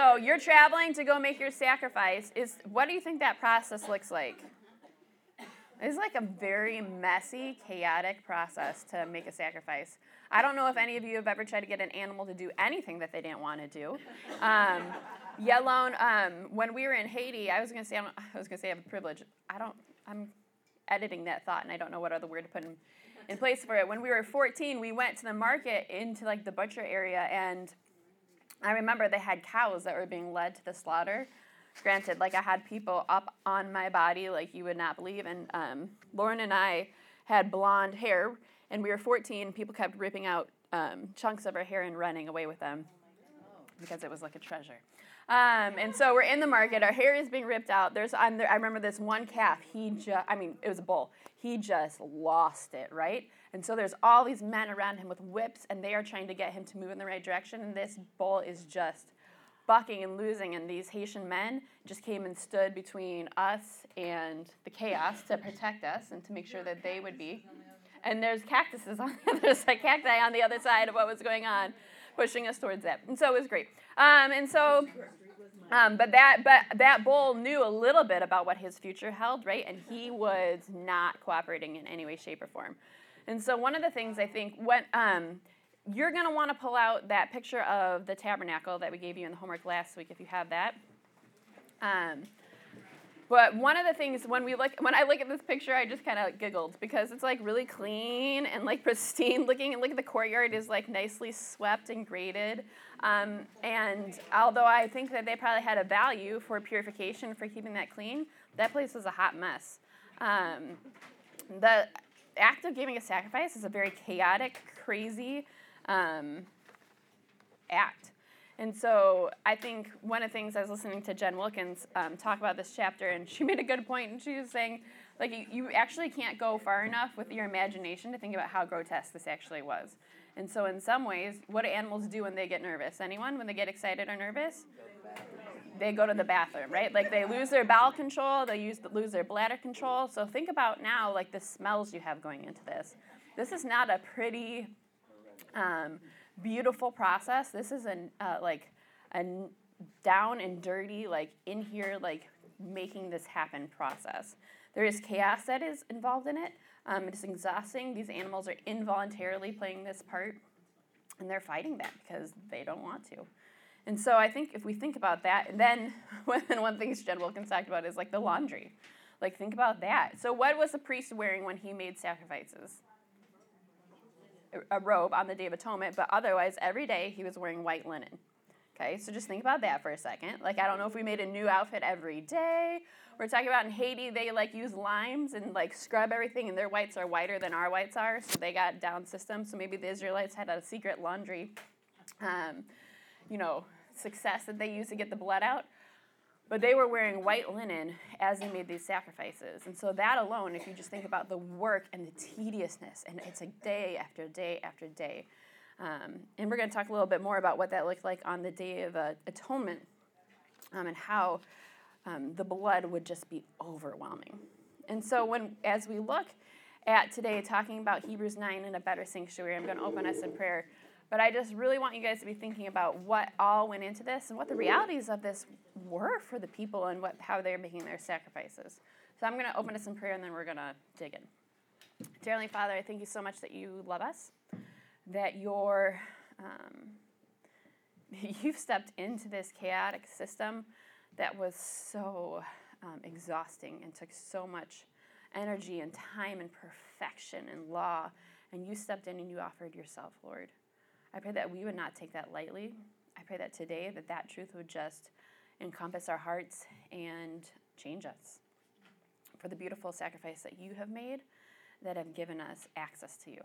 so you're traveling to go make your sacrifice. Is what do you think that process looks like? It's like a very messy, chaotic process to make a sacrifice. I don't know if any of you have ever tried to get an animal to do anything that they didn't want to do. Um, yet alone, um, when we were in Haiti, I was gonna say I, I was gonna say I have a privilege. I don't. I'm editing that thought, and I don't know what other word to put in, in place for it. When we were 14, we went to the market into like the butcher area, and I remember they had cows that were being led to the slaughter granted, like I had people up on my body like you would not believe. And um, Lauren and I had blonde hair, and we were 14. People kept ripping out um, chunks of our hair and running away with them because it was like a treasure. Um, and so we're in the market. Our hair is being ripped out. There's I'm there, I remember this one calf. He just I mean it was a bull. He just lost it right. And so there's all these men around him with whips, and they are trying to get him to move in the right direction. And this bull is just bucking and losing, and these Haitian men just came and stood between us and the chaos to protect us and to make sure that they would be. And there's cactuses on there's like cacti on the other side of what was going on, pushing us towards it. And so it was great. Um, and so, um, but that but that bull knew a little bit about what his future held, right? And he was not cooperating in any way, shape, or form. And so one of the things I think when um, you're going to want to pull out that picture of the tabernacle that we gave you in the homework last week if you have that. Um, but one of the things when we look when I look at this picture, I just kind of giggled because it's like really clean and like pristine looking, and look at the courtyard is like nicely swept and graded. Um, and although I think that they probably had a value for purification for keeping that clean, that place was a hot mess. Um, the act of giving a sacrifice is a very chaotic, crazy um, act. And so I think one of the things I was listening to Jen Wilkins um, talk about this chapter, and she made a good point, and she was saying, like, you, you actually can't go far enough with your imagination to think about how grotesque this actually was. And so, in some ways, what do animals do when they get nervous? Anyone? When they get excited or nervous? They go to the bathroom, right? Like they lose their bowel control, they use, lose their bladder control. So think about now, like the smells you have going into this. This is not a pretty um, beautiful process. This is a uh, like a down and dirty, like in here, like making this happen process. There is chaos that is involved in it. Um, it is exhausting. These animals are involuntarily playing this part, and they're fighting that because they don't want to. And so I think if we think about that, and then one thing Jen Wilkins talked about is like the laundry. Like think about that. So what was the priest wearing when he made sacrifices? a robe on the Day of Atonement, but otherwise, every day he was wearing white linen. Okay, so just think about that for a second. Like, I don't know if we made a new outfit every day. We're talking about in Haiti, they like use limes and like scrub everything, and their whites are whiter than our whites are, so they got down systems. So maybe the Israelites had a secret laundry, um, you know, success that they used to get the blood out. But they were wearing white linen as they made these sacrifices. And so, that alone, if you just think about the work and the tediousness, and it's like day after day after day. Um, and we're going to talk a little bit more about what that looked like on the Day of uh, Atonement um, and how um, the blood would just be overwhelming. And so, when as we look at today, talking about Hebrews 9 and a better sanctuary, I'm going to open us in prayer. But I just really want you guys to be thinking about what all went into this and what the realities of this were for the people and what how they're making their sacrifices. So I'm going to open us in prayer and then we're going to dig in. Dear Heavenly Father, I thank you so much that you love us, that you're, um, you've stepped into this chaotic system that was so um, exhausting and took so much energy and time and perfection and law, and you stepped in and you offered yourself, Lord. I pray that we would not take that lightly. I pray that today that that truth would just encompass our hearts and change us for the beautiful sacrifice that you have made that have given us access to you.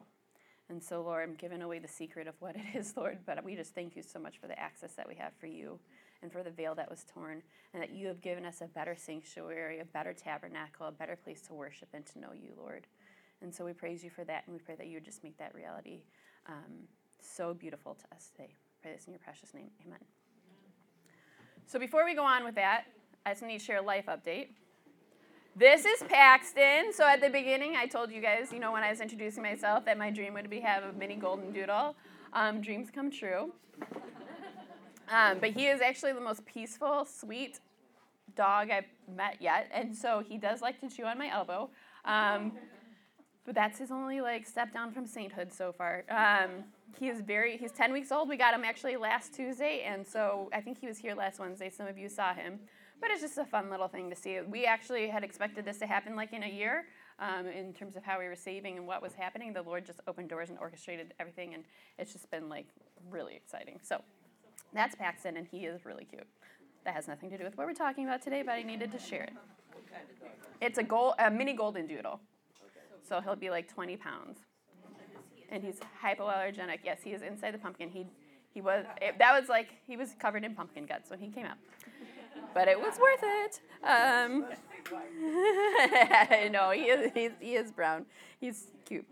And so, Lord, I'm giving away the secret of what it is, Lord, but we just thank you so much for the access that we have for you and for the veil that was torn, and that you have given us a better sanctuary, a better tabernacle, a better place to worship and to know you, Lord. And so we praise you for that, and we pray that you would just make that reality. Um, so beautiful to us today. Pray this in your precious name. Amen. So before we go on with that, I just need to share a life update. This is Paxton. So at the beginning, I told you guys, you know, when I was introducing myself, that my dream would be to have a mini golden doodle. Um, dreams come true. Um, but he is actually the most peaceful, sweet dog I've met yet, and so he does like to chew on my elbow. Um, but that's his only like step down from sainthood so far. Um, he is very he's 10 weeks old. We got him actually last Tuesday, and so I think he was here last Wednesday. Some of you saw him, but it's just a fun little thing to see. We actually had expected this to happen like in a year. Um, in terms of how we were saving and what was happening, the Lord just opened doors and orchestrated everything, and it's just been like really exciting. So that's Paxton, and he is really cute. That has nothing to do with what we're talking about today, but I needed to share it. It's a gold, a mini golden doodle. So he'll be like 20 pounds. And he's hypoallergenic. Yes, he is inside the pumpkin. He, he was, it, that was like, he was covered in pumpkin guts when he came out. But it was worth it. Um, no, he is, he's, he is brown. He's cute.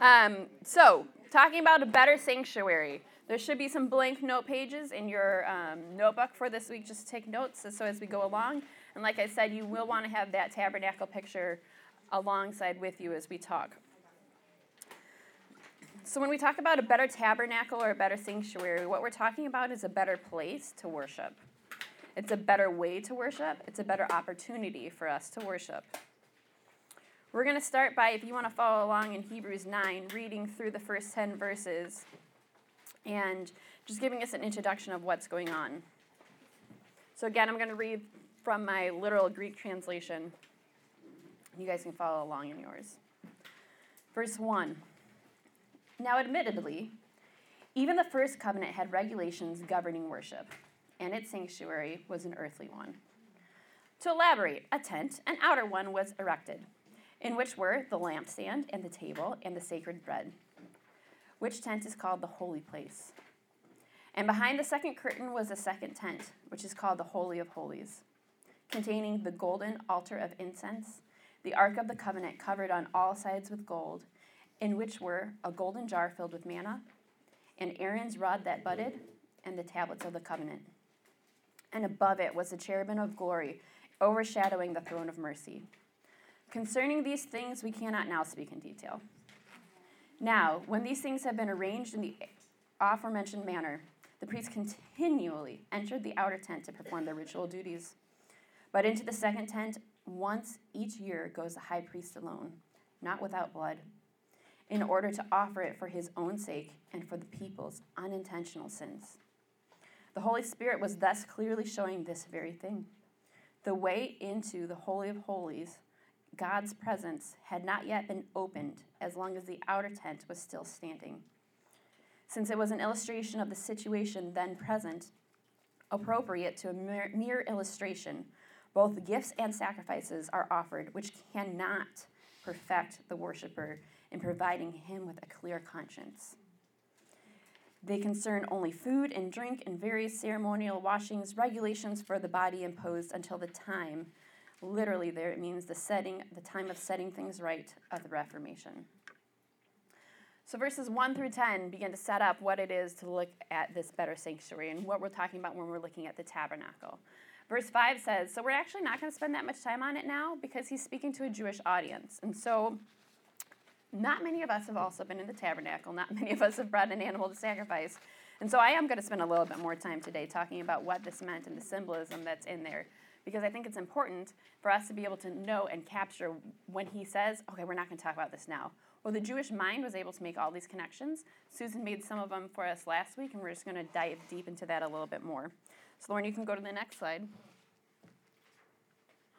Um, so, talking about a better sanctuary. There should be some blank note pages in your um, notebook for this week just take notes so as we go along. And like I said, you will want to have that tabernacle picture alongside with you as we talk. So, when we talk about a better tabernacle or a better sanctuary, what we're talking about is a better place to worship. It's a better way to worship, it's a better opportunity for us to worship. We're going to start by, if you want to follow along in Hebrews 9, reading through the first 10 verses and just giving us an introduction of what's going on. So, again, I'm going to read from my literal Greek translation. You guys can follow along in yours. Verse 1 Now, admittedly, even the first covenant had regulations governing worship, and its sanctuary was an earthly one. To elaborate, a tent, an outer one, was erected, in which were the lampstand and the table and the sacred bread, which tent is called the holy place. And behind the second curtain was a second tent, which is called the Holy of Holies, containing the golden altar of incense the Ark of the Covenant covered on all sides with gold, in which were a golden jar filled with manna, and Aaron's rod that budded, and the tablets of the covenant. And above it was the cherubim of glory, overshadowing the throne of mercy. Concerning these things, we cannot now speak in detail. Now, when these things have been arranged in the aforementioned manner, the priests continually entered the outer tent to perform their ritual duties. But into the second tent once each year goes the high priest alone, not without blood, in order to offer it for his own sake and for the people's unintentional sins. The Holy Spirit was thus clearly showing this very thing. The way into the Holy of Holies, God's presence, had not yet been opened as long as the outer tent was still standing. Since it was an illustration of the situation then present, appropriate to a mere, illustration both gifts and sacrifices are offered, which cannot perfect the worshiper in providing him with a clear conscience. They concern only food and drink and various ceremonial washings, regulations for the body imposed until the time, literally there it means the setting, the time of setting things right of the Reformation. So verses 1 through 10 begin to set up what it is to look at this better sanctuary and what we're talking about when we're looking at the tabernacle. Verse 5 says, So we're actually not going to spend that much time on it now because he's speaking to a Jewish audience. And so, not many of us have also been in the tabernacle. Not many of us have brought an animal to sacrifice. And so, I am going to spend a little bit more time today talking about what this meant and the symbolism that's in there because I think it's important for us to be able to know and capture when he says, okay, we're not going to talk about this now. Well, the Jewish mind was able to make all these connections. Susan made some of them for us last week, and we're just going to dive deep into that a little bit more. So, Lauren, you can go to the next slide.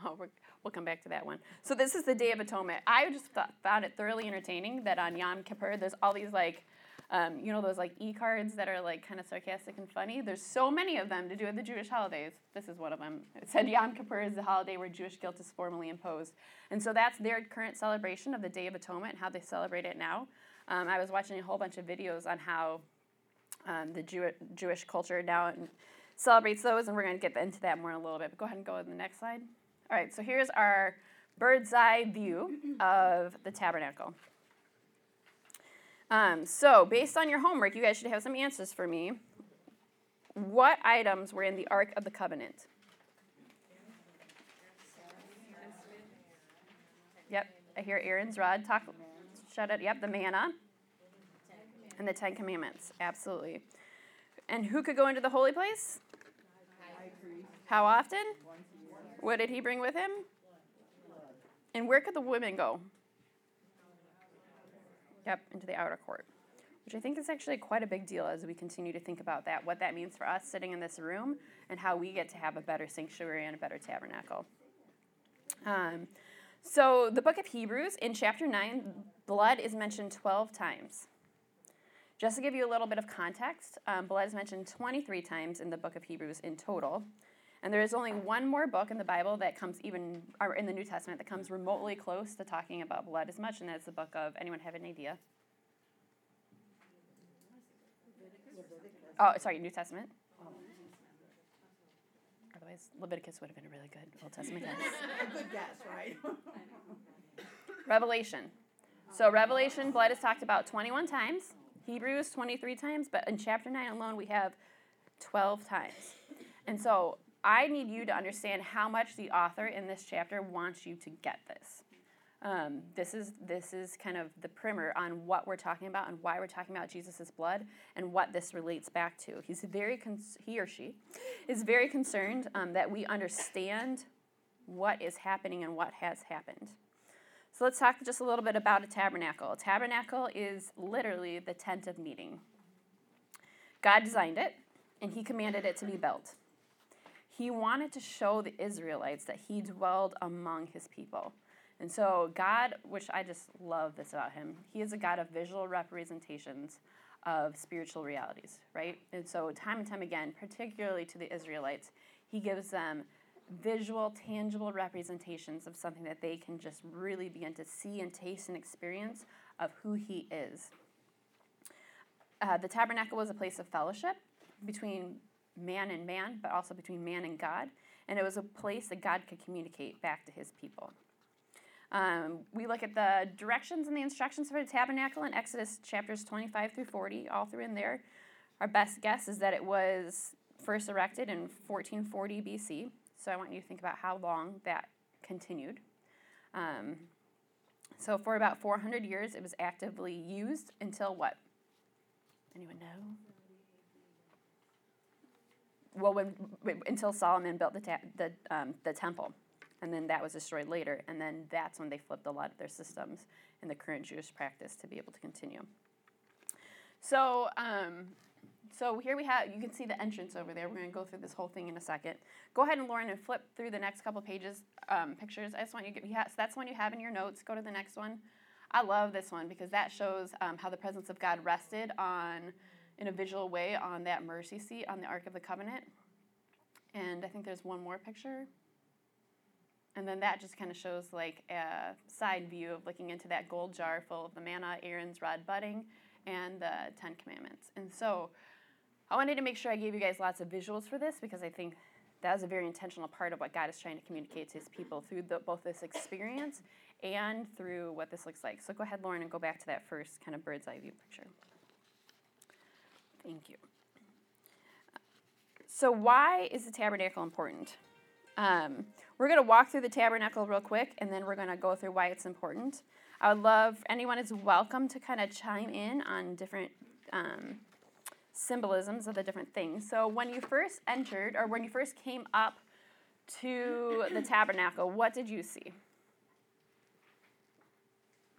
Oh, we will come back to that one. So, this is the Day of Atonement. I just thought, found it thoroughly entertaining that on Yom Kippur, there's all these like, um, you know, those like e cards that are like kind of sarcastic and funny. There's so many of them to do with the Jewish holidays. This is one of them. It said Yom Kippur is the holiday where Jewish guilt is formally imposed. And so that's their current celebration of the Day of Atonement and how they celebrate it now. Um, I was watching a whole bunch of videos on how um, the Jew- Jewish culture now celebrates those, and we're going to get into that more in a little bit. But go ahead and go to the next slide. All right, so here's our bird's eye view of the tabernacle. Um, so, based on your homework, you guys should have some answers for me. What items were in the Ark of the Covenant? Yep, I hear Aaron's rod. Talk, shut it. Yep, the manna and the Ten Commandments. Absolutely. And who could go into the holy place? How often? What did he bring with him? And where could the women go? Yep, into the outer court, which I think is actually quite a big deal as we continue to think about that, what that means for us sitting in this room, and how we get to have a better sanctuary and a better tabernacle. Um, so, the book of Hebrews, in chapter 9, blood is mentioned 12 times. Just to give you a little bit of context, um, blood is mentioned 23 times in the book of Hebrews in total. And there is only one more book in the Bible that comes even, or in the New Testament, that comes remotely close to talking about blood as much, and that's the book of, anyone have an idea? Oh, sorry, New Testament. Otherwise, Leviticus would have been a really good Old Testament guess. A good guess, right? Revelation. So, Revelation, blood is talked about 21 times, Hebrews 23 times, but in chapter 9 alone, we have 12 times. And so, I need you to understand how much the author in this chapter wants you to get this. Um, this is this is kind of the primer on what we're talking about and why we're talking about Jesus' blood and what this relates back to. He's very con- he or she is very concerned um, that we understand what is happening and what has happened. So let's talk just a little bit about a tabernacle. A tabernacle is literally the tent of meeting. God designed it and he commanded it to be built. He wanted to show the Israelites that he dwelled among his people. And so, God, which I just love this about him, he is a God of visual representations of spiritual realities, right? And so, time and time again, particularly to the Israelites, he gives them visual, tangible representations of something that they can just really begin to see and taste and experience of who he is. Uh, the tabernacle was a place of fellowship between man and man, but also between man and God. And it was a place that God could communicate back to his people. Um, we look at the directions and the instructions for the tabernacle in Exodus chapters 25 through 40, all through in there. Our best guess is that it was first erected in 1440 BC. So I want you to think about how long that continued. Um, so for about 400 years, it was actively used until what? Anyone know? Well, when, until Solomon built the, ta- the, um, the temple and then that was destroyed later. And then that's when they flipped a lot of their systems in the current Jewish practice to be able to continue. So, um, so here we have, you can see the entrance over there. We're going to go through this whole thing in a second. Go ahead and Lauren and flip through the next couple pages, um, pictures. I just want you to get, yeah, so that's one you have in your notes. Go to the next one. I love this one because that shows um, how the presence of God rested on, in a visual way, on that mercy seat on the Ark of the Covenant. And I think there's one more picture. And then that just kind of shows like a side view of looking into that gold jar full of the manna, Aaron's rod budding, and the Ten Commandments. And so I wanted to make sure I gave you guys lots of visuals for this because I think that is a very intentional part of what God is trying to communicate to his people through the, both this experience and through what this looks like. So go ahead, Lauren, and go back to that first kind of bird's eye view picture. Thank you. So, why is the tabernacle important? Um, we're going to walk through the tabernacle real quick, and then we're going to go through why it's important. I would love anyone is welcome to kind of chime in on different um, symbolisms of the different things. So when you first entered, or when you first came up to the tabernacle, what did you see?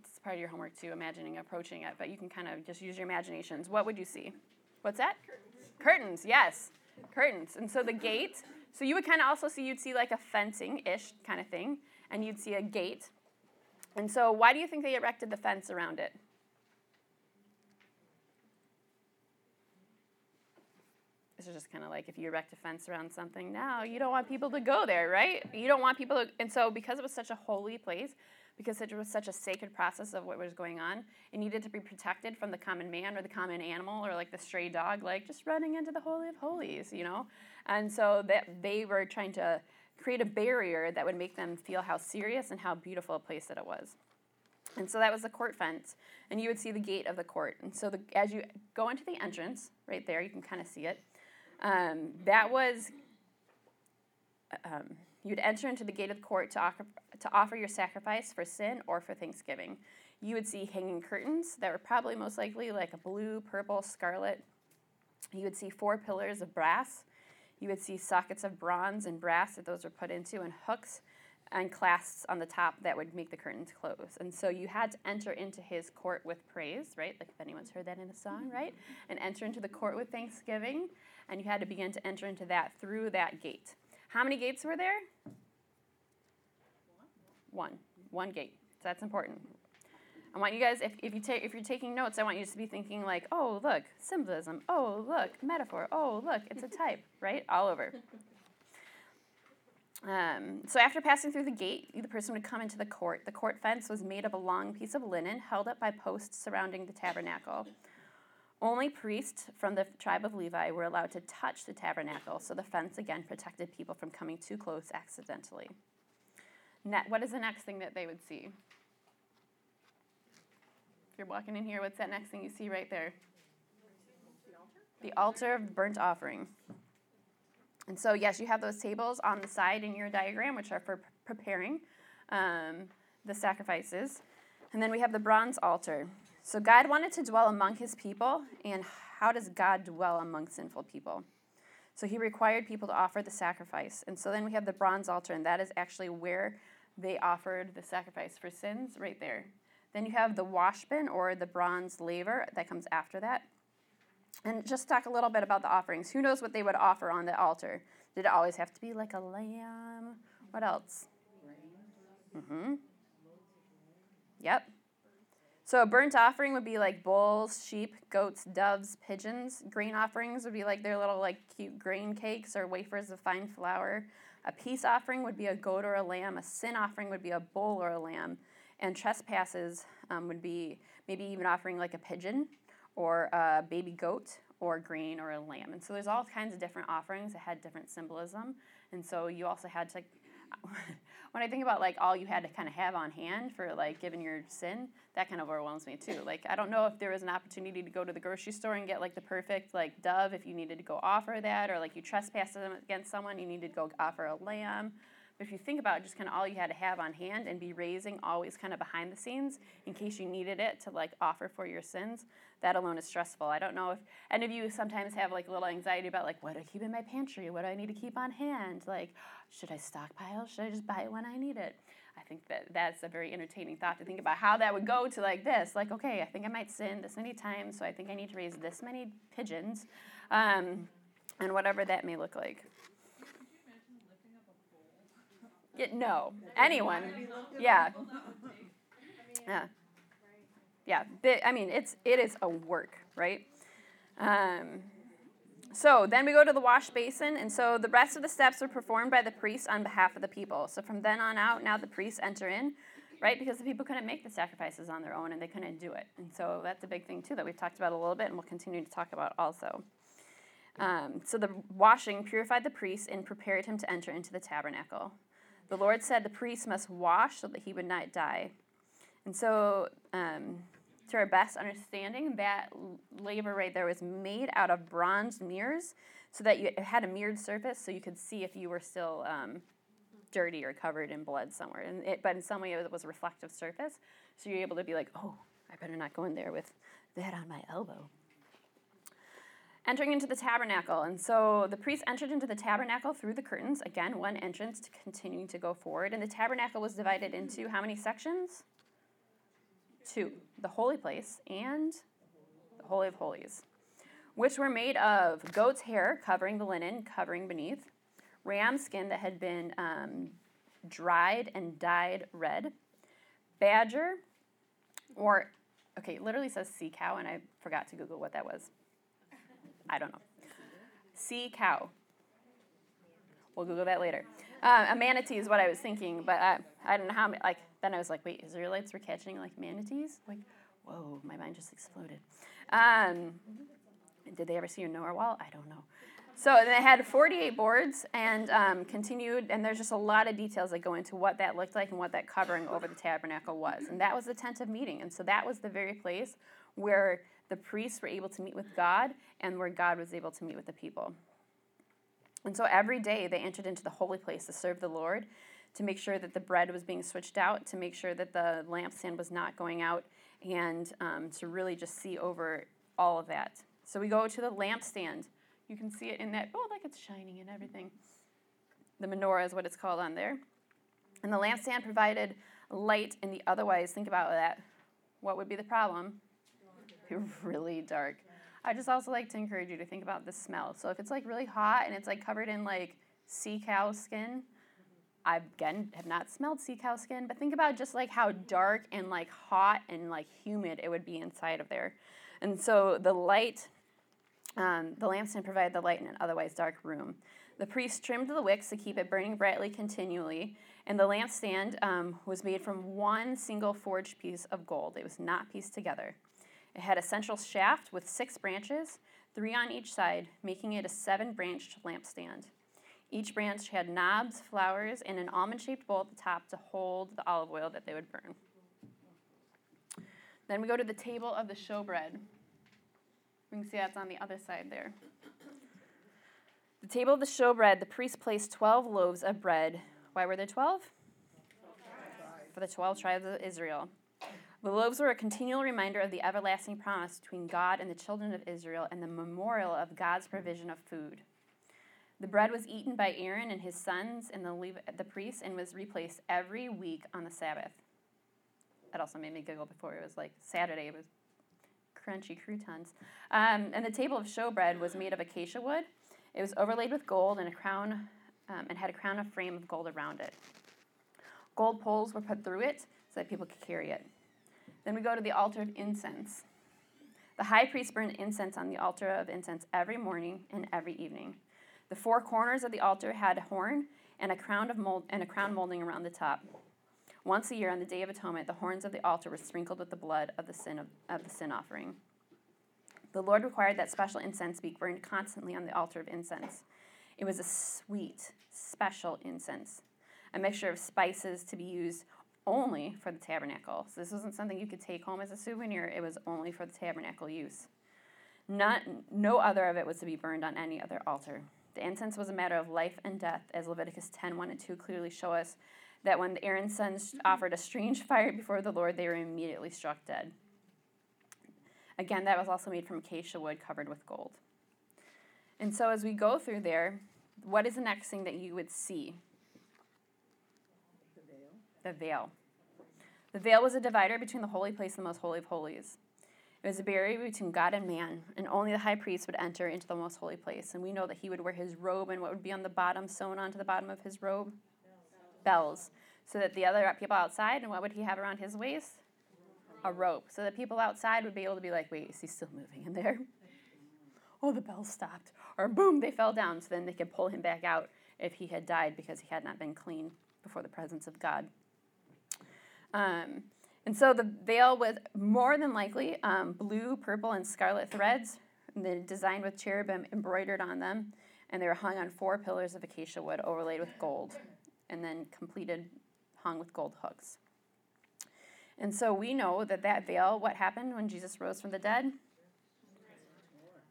It's part of your homework too, imagining approaching it, but you can kind of just use your imaginations. What would you see? What's that? Curtains. Curtains, yes. Curtains. And so the gate so you would kind of also see, you'd see like a fencing-ish kind of thing, and you'd see a gate. And so why do you think they erected the fence around it? This is just kind of like if you erect a fence around something now, you don't want people to go there, right? You don't want people to, and so because it was such a holy place, because it was such a sacred process of what was going on. It needed to be protected from the common man or the common animal or like the stray dog, like just running into the Holy of Holies, you know? And so that they were trying to create a barrier that would make them feel how serious and how beautiful a place that it was. And so that was the court fence, and you would see the gate of the court. And so the, as you go into the entrance, right there, you can kind of see it. Um, that was um, You'd enter into the gate of the court to offer, to offer your sacrifice for sin or for thanksgiving. You would see hanging curtains that were probably most likely like a blue, purple, scarlet You would see four pillars of brass. You would see sockets of bronze and brass that those were put into, and hooks and clasps on the top that would make the curtains close. And so you had to enter into his court with praise, right? Like if anyone's heard that in a song, right? Mm-hmm. And enter into the court with thanksgiving. And you had to begin to enter into that through that gate. How many gates were there? One. One gate. So that's important. I want you guys, if, if you take if you're taking notes, I want you to be thinking like, oh look, symbolism. Oh look, metaphor. Oh look, it's a type, right? All over. Um, so after passing through the gate, the person would come into the court. The court fence was made of a long piece of linen held up by posts surrounding the tabernacle. Only priests from the tribe of Levi were allowed to touch the tabernacle, so the fence again protected people from coming too close accidentally. What is the next thing that they would see? If you're walking in here, what's that next thing you see right there? The altar of burnt offering. And so, yes, you have those tables on the side in your diagram, which are for preparing um, the sacrifices. And then we have the bronze altar. So, God wanted to dwell among his people. And how does God dwell among sinful people? So, he required people to offer the sacrifice. And so, then we have the bronze altar, and that is actually where they offered the sacrifice for sins, right there. Then you have the washbin or the bronze laver that comes after that. And just talk a little bit about the offerings. Who knows what they would offer on the altar? Did it always have to be like a lamb? What else? Mm-hmm. Yep. So a burnt offering would be like bulls, sheep, goats, doves, pigeons. Grain offerings would be like their little like cute grain cakes or wafers of fine flour. A peace offering would be a goat or a lamb. A sin offering would be a bull or a lamb. And trespasses um, would be maybe even offering like a pigeon or a baby goat or grain or a lamb. And so there's all kinds of different offerings that had different symbolism. And so you also had to when I think about like all you had to kind of have on hand for like giving your sin, that kind of overwhelms me too. Like I don't know if there was an opportunity to go to the grocery store and get like the perfect like dove if you needed to go offer that, or like you trespassed against someone, you needed to go offer a lamb. But if you think about just kind of all you had to have on hand and be raising always kind of behind the scenes in case you needed it to like offer for your sins, that alone is stressful. I don't know if any of you sometimes have like a little anxiety about like what do I keep in my pantry? What do I need to keep on hand? Like, should I stockpile? Should I just buy it when I need it? I think that that's a very entertaining thought to think about how that would go to like this. Like, okay, I think I might sin this many times, so I think I need to raise this many pigeons, um, and whatever that may look like. Yeah, no, anyone. Yeah. Yeah. Yeah. I mean, it's it is a work, right? Um, so then we go to the wash basin, and so the rest of the steps are performed by the priest on behalf of the people. So from then on out, now the priests enter in, right? Because the people couldn't make the sacrifices on their own and they couldn't do it. And so that's a big thing, too, that we've talked about a little bit and we'll continue to talk about also. Um, so the washing purified the priest and prepared him to enter into the tabernacle. The Lord said the priest must wash so that he would not die. And so, um, to our best understanding, that laver right there was made out of bronze mirrors so that you, had a mirrored surface so you could see if you were still um, dirty or covered in blood somewhere. And it, but in some way, it was a reflective surface. So you're able to be like, oh, I better not go in there with that on my elbow entering into the tabernacle. And so the priest entered into the tabernacle through the curtains. Again, one entrance to continuing to go forward. And the tabernacle was divided into how many sections? Two the holy place and the Holy of Holies, which were made of goat's hair covering the linen, covering beneath, ram skin that had been um, dried and dyed red, badger, or, okay, it literally says sea cow, and I forgot to Google what that was. I don't know. Sea cow. We'll Google that later. Uh, a manatee is what I was thinking, but I, I don't know how, like, then I was like, wait, Israelites were catching, like, manatees? Like, whoa, my mind just exploded. Um, did they ever see a narwhal? I don't know. So they had 48 boards and um, continued, and there's just a lot of details that go into what that looked like and what that covering over the tabernacle was. And that was the tent of meeting. And so that was the very place where the priests were able to meet with God and where God was able to meet with the people. And so every day they entered into the holy place to serve the Lord, to make sure that the bread was being switched out, to make sure that the lampstand was not going out, and um, to really just see over all of that. So we go to the lampstand. You can see it in that, oh, like it's shining and everything. The menorah is what it's called on there. And the lampstand provided light in the otherwise, think about that. What would be the problem? really dark. I just also like to encourage you to think about the smell. So if it's like really hot and it's like covered in like sea cow skin, I again have not smelled sea cow skin, but think about just like how dark and like hot and like humid it would be inside of there. And so the light, um, the lampstand provided the light in an otherwise dark room. The priest trimmed the wicks to keep it burning brightly continually, and the lampstand um, was made from one single forged piece of gold. It was not pieced together. It had a central shaft with six branches, three on each side, making it a seven branched lampstand. Each branch had knobs, flowers, and an almond shaped bowl at the top to hold the olive oil that they would burn. Then we go to the table of the showbread. We can see that's on the other side there. The table of the showbread, the priest placed 12 loaves of bread. Why were there 12? For the 12 tribes of Israel. The loaves were a continual reminder of the everlasting promise between God and the children of Israel and the memorial of God's provision of food. The bread was eaten by Aaron and his sons and the, the priests and was replaced every week on the Sabbath. That also made me giggle before. It was like Saturday, it was crunchy croutons. Um, and the table of showbread was made of acacia wood. It was overlaid with gold and a crown um, and had a crown of frame of gold around it. Gold poles were put through it so that people could carry it. Then we go to the altar of incense. The high priest burned incense on the altar of incense every morning and every evening. The four corners of the altar had a horn and a crown of mold and a crown molding around the top. Once a year on the Day of Atonement, the horns of the altar were sprinkled with the blood of the sin of, of the sin offering. The Lord required that special incense be burned constantly on the altar of incense. It was a sweet, special incense, a mixture of spices to be used only for the tabernacle. So this wasn't something you could take home as a souvenir, it was only for the tabernacle use. Not, no other of it was to be burned on any other altar. The incense was a matter of life and death, as Leviticus 10 1 and 2 clearly show us that when Aaron's sons offered a strange fire before the Lord, they were immediately struck dead. Again, that was also made from acacia wood covered with gold. And so as we go through there, what is the next thing that you would see? The veil. The veil was a divider between the holy place and the most holy of holies. It was a barrier between God and man, and only the high priest would enter into the most holy place. And we know that he would wear his robe, and what would be on the bottom, sewn onto the bottom of his robe? Bells. So that the other people outside, and what would he have around his waist? A rope. So that people outside would be able to be like, wait, is he still moving in there? Oh, the bells stopped. Or boom, they fell down. So then they could pull him back out if he had died because he had not been clean before the presence of God. Um, and so the veil was more than likely um, blue, purple, and scarlet threads, and designed with cherubim embroidered on them, and they were hung on four pillars of acacia wood overlaid with gold, and then completed, hung with gold hooks. And so we know that that veil, what happened when Jesus rose from the dead?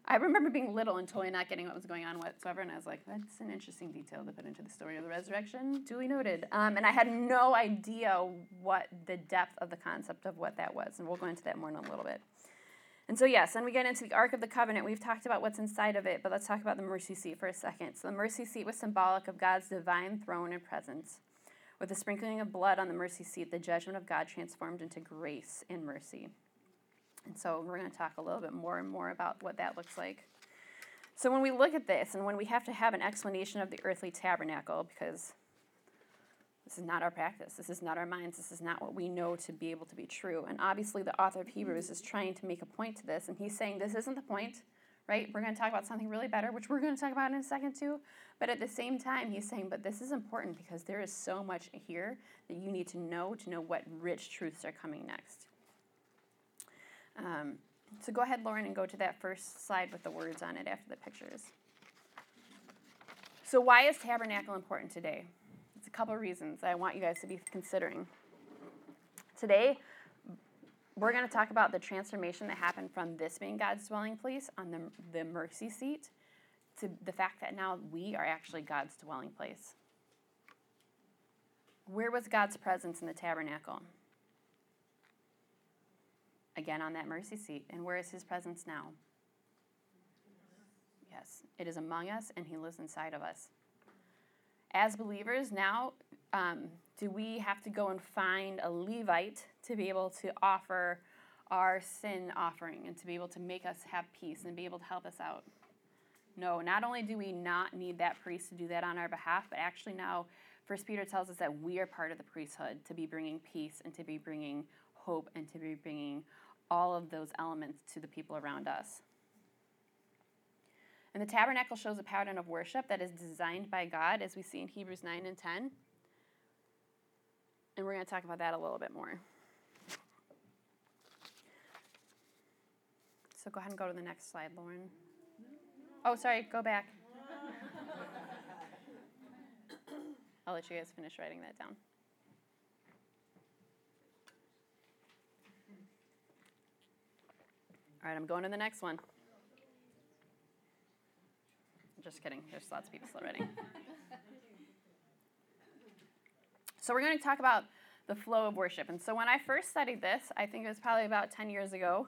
I remember being little and totally not getting what was going on whatsoever, and I was like, that's an interesting detail to put into the story of the resurrection. Duly noted. Um, and I had no idea what the depth of the concept of what that was, and we'll go into that more in a little bit. And so, yes, then we get into the Ark of the Covenant. We've talked about what's inside of it, but let's talk about the mercy seat for a second. So, the mercy seat was symbolic of God's divine throne and presence. With the sprinkling of blood on the mercy seat, the judgment of God transformed into grace and mercy. And so we're going to talk a little bit more and more about what that looks like. So when we look at this and when we have to have an explanation of the earthly tabernacle, because this is not our practice, this is not our minds, this is not what we know to be able to be true. And obviously, the author of Hebrews is trying to make a point to this, and he's saying this isn't the point, right? We're going to talk about something really better, which we're going to talk about in a second too. But at the same time, he's saying, but this is important because there is so much here that you need to know to know what rich truths are coming next. Um, so go ahead, Lauren, and go to that first slide with the words on it after the pictures. So, why is tabernacle important today? It's a couple reasons I want you guys to be considering. Today, we're going to talk about the transformation that happened from this being God's dwelling place on the, the mercy seat to the fact that now we are actually God's dwelling place. Where was God's presence in the tabernacle? Again on that mercy seat. And where is his presence now? Yes, it is among us, and He lives inside of us. As believers, now um, do we have to go and find a Levite to be able to offer our sin offering and to be able to make us have peace and be able to help us out? No, not only do we not need that priest to do that on our behalf, but actually now First Peter tells us that we are part of the priesthood to be bringing peace and to be bringing hope and to be bringing all of those elements to the people around us. And the tabernacle shows a pattern of worship that is designed by God, as we see in Hebrews 9 and 10. And we're going to talk about that a little bit more. So go ahead and go to the next slide, Lauren. Oh, sorry, go back. I'll let you guys finish writing that down. All right, I'm going to the next one. Just kidding. There's lots of people still writing. so we're going to talk about the flow of worship. And so when I first studied this, I think it was probably about 10 years ago,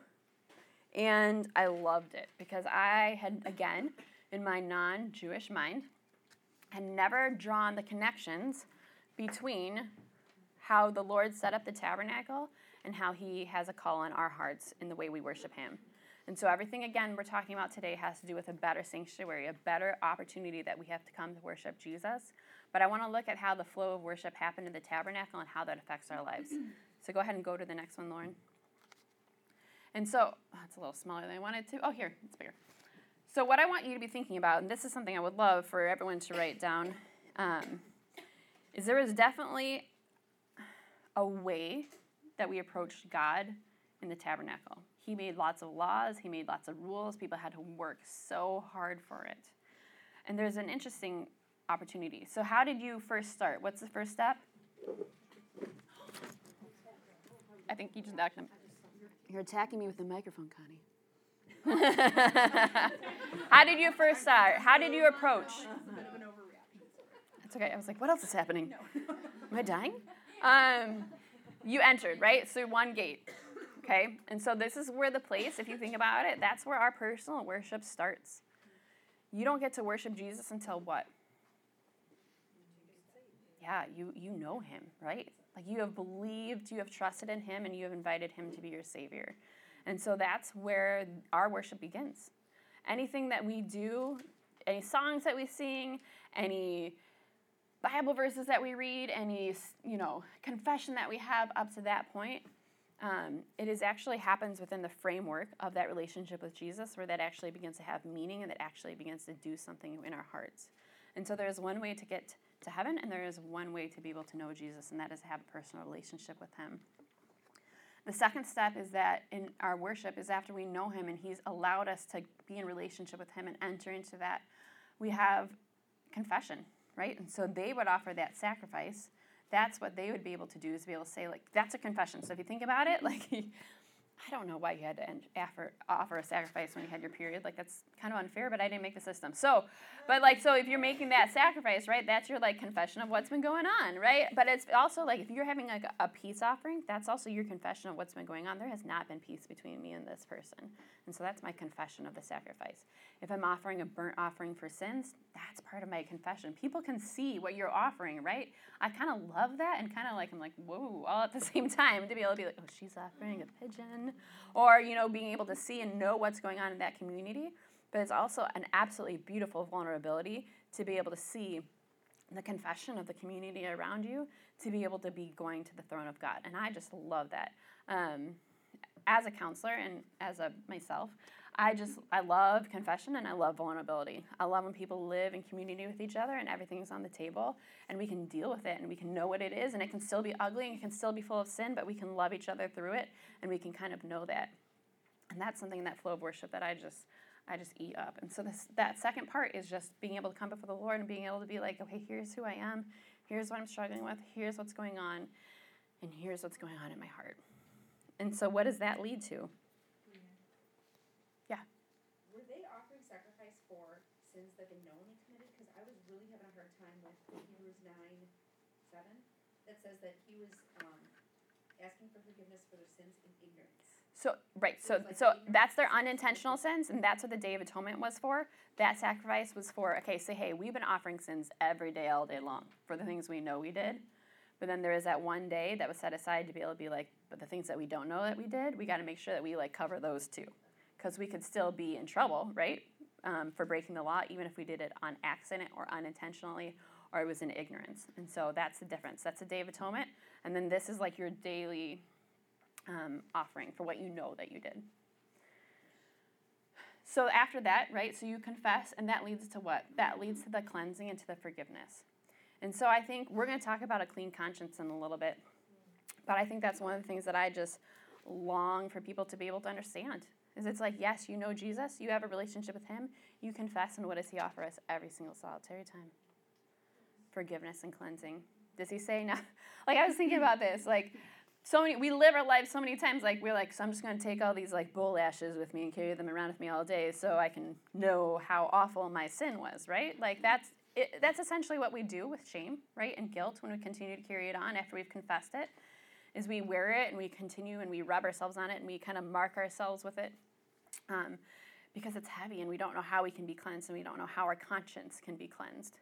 and I loved it because I had, again, in my non Jewish mind, had never drawn the connections between how the Lord set up the tabernacle and how He has a call on our hearts in the way we worship Him. And so, everything again we're talking about today has to do with a better sanctuary, a better opportunity that we have to come to worship Jesus. But I want to look at how the flow of worship happened in the tabernacle and how that affects our lives. So, go ahead and go to the next one, Lauren. And so, oh, it's a little smaller than I wanted to. Oh, here, it's bigger. So, what I want you to be thinking about, and this is something I would love for everyone to write down, um, is there is definitely a way that we approached God in the tabernacle. He made lots of laws, he made lots of rules. People had to work so hard for it. And there's an interesting opportunity. So, how did you first start? What's the first step? I think you just knocked him. You're attacking me with the microphone, Connie. How did you first start? How did you approach? That's okay. I was like, what else is happening? Am I dying? Um, you entered, right? So one gate. Okay? And so this is where the place, if you think about it, that's where our personal worship starts. You don't get to worship Jesus until what? Yeah, you you know him, right? Like you have believed, you have trusted in him and you have invited him to be your savior. And so that's where our worship begins. Anything that we do, any songs that we sing, any Bible verses that we read, any you know confession that we have up to that point, um, it is actually happens within the framework of that relationship with Jesus, where that actually begins to have meaning and that actually begins to do something in our hearts. And so there's one way to get to heaven, and there is one way to be able to know Jesus, and that is to have a personal relationship with Him. The second step is that in our worship is after we know Him and He's allowed us to be in relationship with Him and enter into that, we have confession, right? And so they would offer that sacrifice. That's what they would be able to do is be able to say, like, that's a confession. So if you think about it, like, I don't know why you had to offer, offer a sacrifice when you had your period. Like that's kind of unfair, but I didn't make the system. So, but like so, if you're making that sacrifice, right? That's your like confession of what's been going on, right? But it's also like if you're having like a, peace offering, that's also your confession of what's been going on. There has not been peace between me and this person, and so that's my confession of the sacrifice. If I'm offering a burnt offering for sins, that's part of my confession. People can see what you're offering, right? I kind of love that and kind of like I'm like whoa all at the same time to be able to be like oh she's offering a pigeon or you know being able to see and know what's going on in that community but it's also an absolutely beautiful vulnerability to be able to see the confession of the community around you to be able to be going to the throne of god. And i just love that. Um, as a counselor and as a myself I just I love confession and I love vulnerability. I love when people live in community with each other and everything's on the table and we can deal with it and we can know what it is and it can still be ugly and it can still be full of sin, but we can love each other through it and we can kind of know that. And that's something in that flow of worship that I just I just eat up. And so this that second part is just being able to come before the Lord and being able to be like, okay, here's who I am, here's what I'm struggling with, here's what's going on, and here's what's going on in my heart. And so what does that lead to? Sins that they knowingly committed? Because I was really having a hard time with Hebrews nine, seven, that says that he was, um, asking for forgiveness for their sins in ignorance. So right, so so that's their unintentional sins, and that's what the Day of Atonement was for. That sacrifice was for okay, say hey, we've been offering sins every day, all day long for the things we know we did, but then there is that one day that was set aside to be able to be like, but the things that we don't know that we did, we got to make sure that we like cover those too, because we could still be in trouble, right, um, for breaking the law, even if we did it on accident or unintentionally, or it was in ignorance. And so that's the difference. That's the Day of Atonement, and then this is like your daily um, offering for what you know that you did. So after that, right, so you confess, and that leads to what? That leads to the cleansing and to the forgiveness. And so I think we're going to talk about a clean conscience in a little bit. But I think that's one of the things that I just long for people to be able to understand. Is it's like, yes, you know Jesus, you have a relationship with him, you confess, and what does he offer us every single solitary time? Forgiveness and cleansing. Does he say now? Like I was thinking about this, like so many we live our lives so many times like we're like so i'm just going to take all these like bull ashes with me and carry them around with me all day so i can know how awful my sin was right like that's it, that's essentially what we do with shame right and guilt when we continue to carry it on after we've confessed it is we wear it and we continue and we rub ourselves on it and we kind of mark ourselves with it um, because it's heavy and we don't know how we can be cleansed and we don't know how our conscience can be cleansed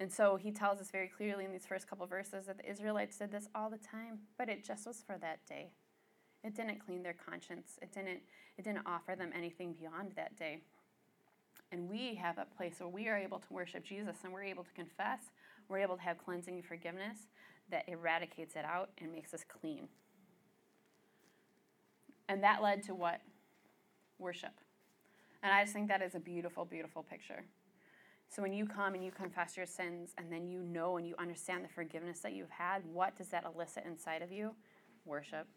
and so he tells us very clearly in these first couple verses that the Israelites did this all the time, but it just was for that day. It didn't clean their conscience. It didn't it didn't offer them anything beyond that day. And we have a place where we are able to worship Jesus and we're able to confess, we're able to have cleansing and forgiveness that eradicates it out and makes us clean. And that led to what? Worship. And I just think that is a beautiful, beautiful picture. So when you come and you confess your sins and then you know and you understand the forgiveness that you've had, what does that elicit inside of you? Worship.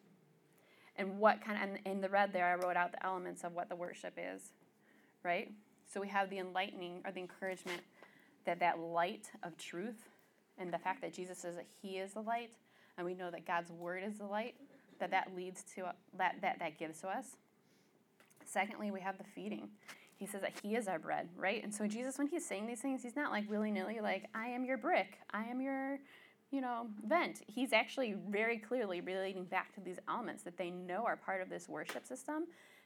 And what kind of, and in the red there, I wrote out the elements of what the worship is, right? So we have the enlightening or the encouragement that that light of truth and the fact that Jesus says that he is the light and we know that God's word is the light, that that leads to, that, that, that gives to us. Secondly, we have the feeding he says that he is our bread, right? And so Jesus, when he's saying these things, he's not like willy nilly, like, I am your brick, I am your, you know, vent. He's actually very clearly relating back to these elements that they know are part of this worship system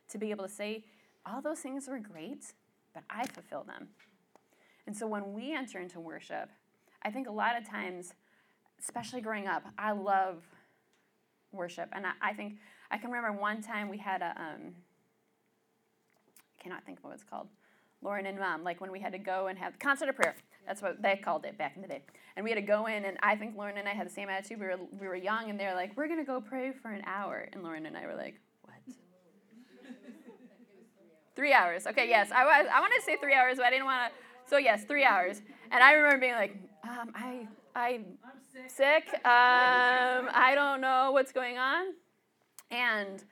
to be able to say, all those things were great, but I fulfill them. And so when we enter into worship, I think a lot of times, especially growing up, I love worship. And I, I think I can remember one time we had a, um, cannot think of what it's called. Lauren and mom, like when we had to go and have concert of prayer. That's what they called it back in the day. And we had to go in, and I think Lauren and I had the same attitude. We were, we were young, and they're like, we're going to go pray for an hour. And Lauren and I were like, what? three hours. Okay, yes. I, was, I wanted to say three hours, but I didn't want to. So, yes, three hours. And I remember being like, um, I, I, I'm sick. sick. Um, I don't know what's going on. And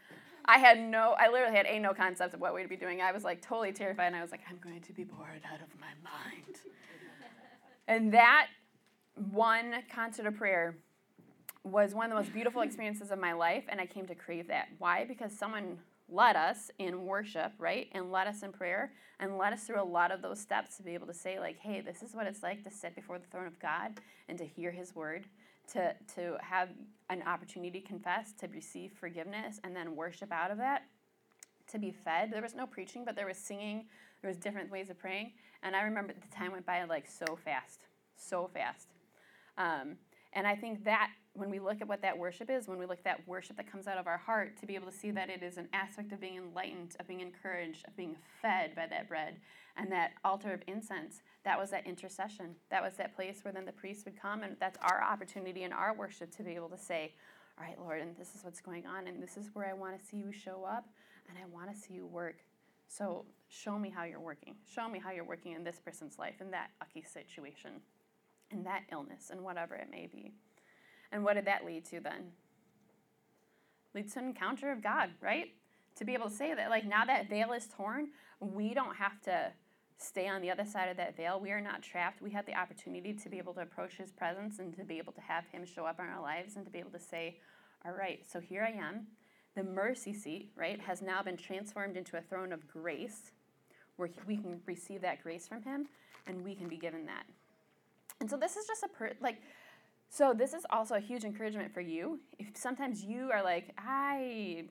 I had no, I literally had a no concept of what we'd be doing. I was like totally terrified, and I was like, I'm going to be bored out of my mind. and that one concert of prayer was one of the most beautiful experiences of my life, and I came to crave that. Why? Because someone led us in worship, right? And led us in prayer and led us through a lot of those steps to be able to say, like, hey, this is what it's like to sit before the throne of God and to hear his word to, to have an opportunity to confess, to receive forgiveness, and then worship out of that, to be fed. There was no preaching, but there was singing. There was different ways of praying. And I remember the time went by like so fast, so fast. Um, and I think that when we look at what that worship is, when we look at that worship that comes out of our heart, to be able to see that it is an aspect of being enlightened, of being encouraged, of being fed by that bread, and that altar of incense, that was that intercession. That was that place where then the priest would come, and that's our opportunity in our worship to be able to say, All right, Lord, and this is what's going on, and this is where I want to see you show up, and I want to see you work. So show me how you're working. Show me how you're working in this person's life, in that ucky situation, in that illness, and whatever it may be. And what did that lead to then? Leads to an encounter of God, right? To be able to say that, like, now that veil is torn, we don't have to stay on the other side of that veil. We are not trapped. We have the opportunity to be able to approach His presence and to be able to have Him show up in our lives and to be able to say, All right, so here I am. The mercy seat, right, has now been transformed into a throne of grace where we can receive that grace from Him and we can be given that. And so this is just a, per- like, so this is also a huge encouragement for you. If sometimes you are like, I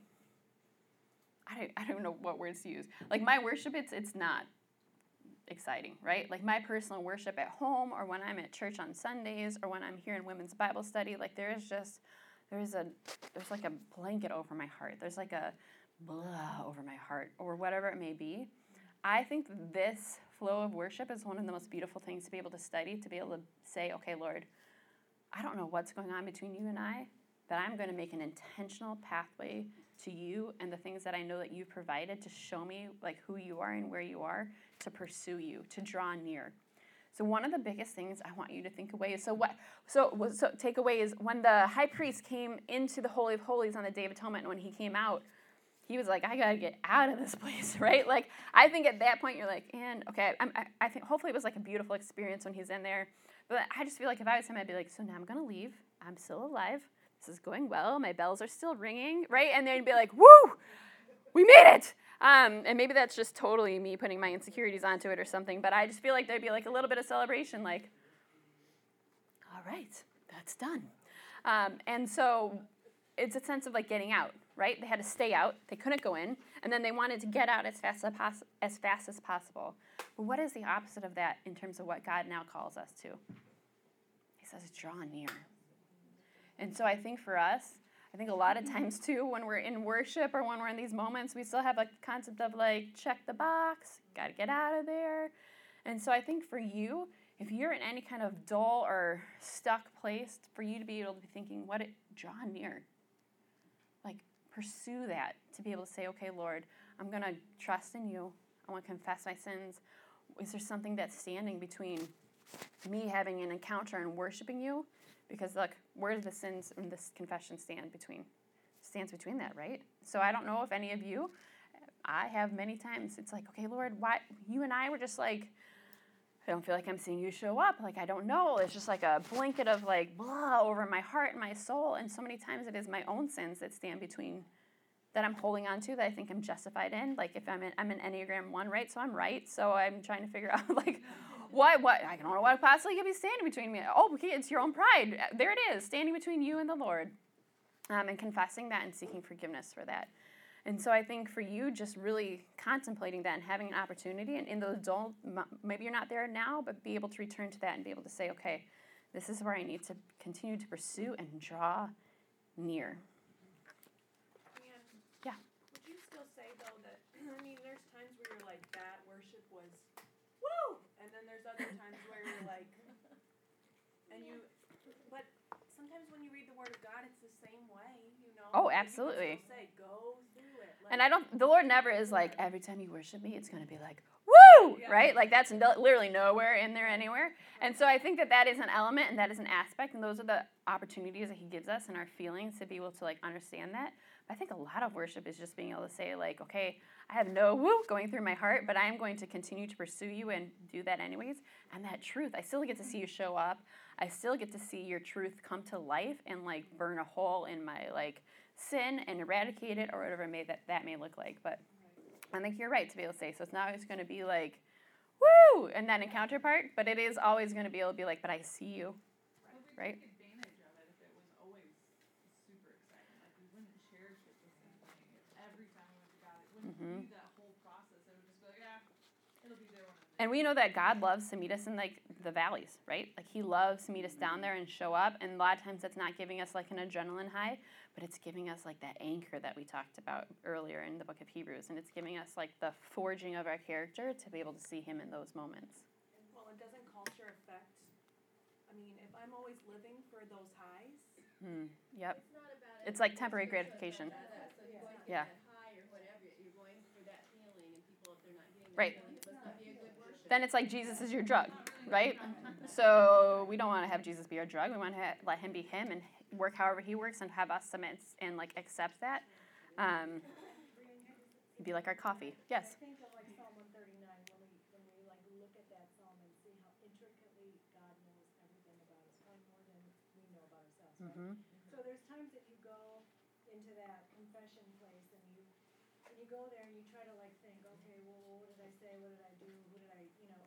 I don't, I don't know what words to use. Like my worship, it's it's not exciting, right? Like my personal worship at home, or when I'm at church on Sundays, or when I'm here in women's Bible study. Like there is just there's a there's like a blanket over my heart. There's like a blah over my heart, or whatever it may be. I think this flow of worship is one of the most beautiful things to be able to study, to be able to say, okay, Lord, I don't know what's going on between you and I, but I'm going to make an intentional pathway to you and the things that I know that you've provided to show me like who you are and where you are, to pursue you, to draw near. So one of the biggest things I want you to think away is so what so so take away is when the high priest came into the holy of holies on the day of atonement when he came out he was like, I gotta get out of this place, right? Like, I think at that point you're like, and okay, I'm, I, I think hopefully it was like a beautiful experience when he's in there. But I just feel like if I was him, I'd be like, so now I'm gonna leave. I'm still alive. This is going well. My bells are still ringing, right? And then be like, woo, we made it. Um, and maybe that's just totally me putting my insecurities onto it or something. But I just feel like there'd be like a little bit of celebration, like, all right, that's done. Um, and so it's a sense of like getting out, right? They had to stay out, they couldn't go in, and then they wanted to get out as fast as, as fast as possible. But what is the opposite of that in terms of what God now calls us to? He says, draw near. And so I think for us, I think a lot of times too, when we're in worship or when we're in these moments, we still have a concept of like, check the box, got to get out of there. And so I think for you, if you're in any kind of dull or stuck place, for you to be able to be thinking, what it, draw near pursue that to be able to say, okay, Lord, I'm going to trust in you. I want to confess my sins. Is there something that's standing between me having an encounter and worshiping you? Because look, where do the sins in this confession stand between? Stands between that, right? So I don't know if any of you, I have many times. It's like, okay, Lord, why you and I were just like, I don't feel like I'm seeing you show up. Like I don't know. It's just like a blanket of like blah over my heart and my soul. And so many times it is my own sins that stand between that I'm holding on to that I think I'm justified in. Like if I'm in, I'm an Enneagram one, right? So I'm right. So I'm trying to figure out like what what I don't know what possibly could be standing between me. Oh, okay, it's your own pride. There it is, standing between you and the Lord, um, and confessing that and seeking forgiveness for that. And so I think for you, just really contemplating that and having an opportunity, and in those dull, maybe you're not there now, but be able to return to that and be able to say, okay, this is where I need to continue to pursue and draw near. yeah. Would you still say though that I mean, there's times where you're like that worship was woo, and then there's other times where you're like, and you, but sometimes when you read the Word of God, it's the same way, you know. Oh, absolutely. Say, go and I don't, the Lord never is like, every time you worship me, it's going to be like, woo, yeah. right? Like that's literally nowhere in there anywhere. And so I think that that is an element and that is an aspect, and those are the opportunities that He gives us and our feelings to be able to like understand that. But I think a lot of worship is just being able to say, like, okay, I have no woo going through my heart, but I am going to continue to pursue you and do that anyways. And that truth, I still get to see you show up. I still get to see your truth come to life and like burn a hole in my like sin and eradicate it or whatever may that, that may look like. But I think you're right to be able to say, so it's not always going to be like, woo, and that encounter part, but it is always going to be able to be like, but I see you, right? Mm-hmm. And we know that God loves to meet us in like the valleys, right? Like He loves to meet us down there and show up. And a lot of times that's not giving us like an adrenaline high, but it's giving us like that anchor that we talked about earlier in the book of Hebrews. And it's giving us like the forging of our character to be able to see Him in those moments. Well, and doesn't culture affect? I mean, if I'm always living for those highs. Hmm. Yep. It's, it's like temporary gratification. yeah. Right then it's like Jesus is your drug, right? So we don't want to have Jesus be our drug. We want to ha- let him be him and work however he works and have us submit and like accept that. Um, be like our coffee. Yes. Mm-hmm. So there's times that you go into that confession place and you and you go there and you try to like think, okay, well, what did I say? What did I do? What did I, you know?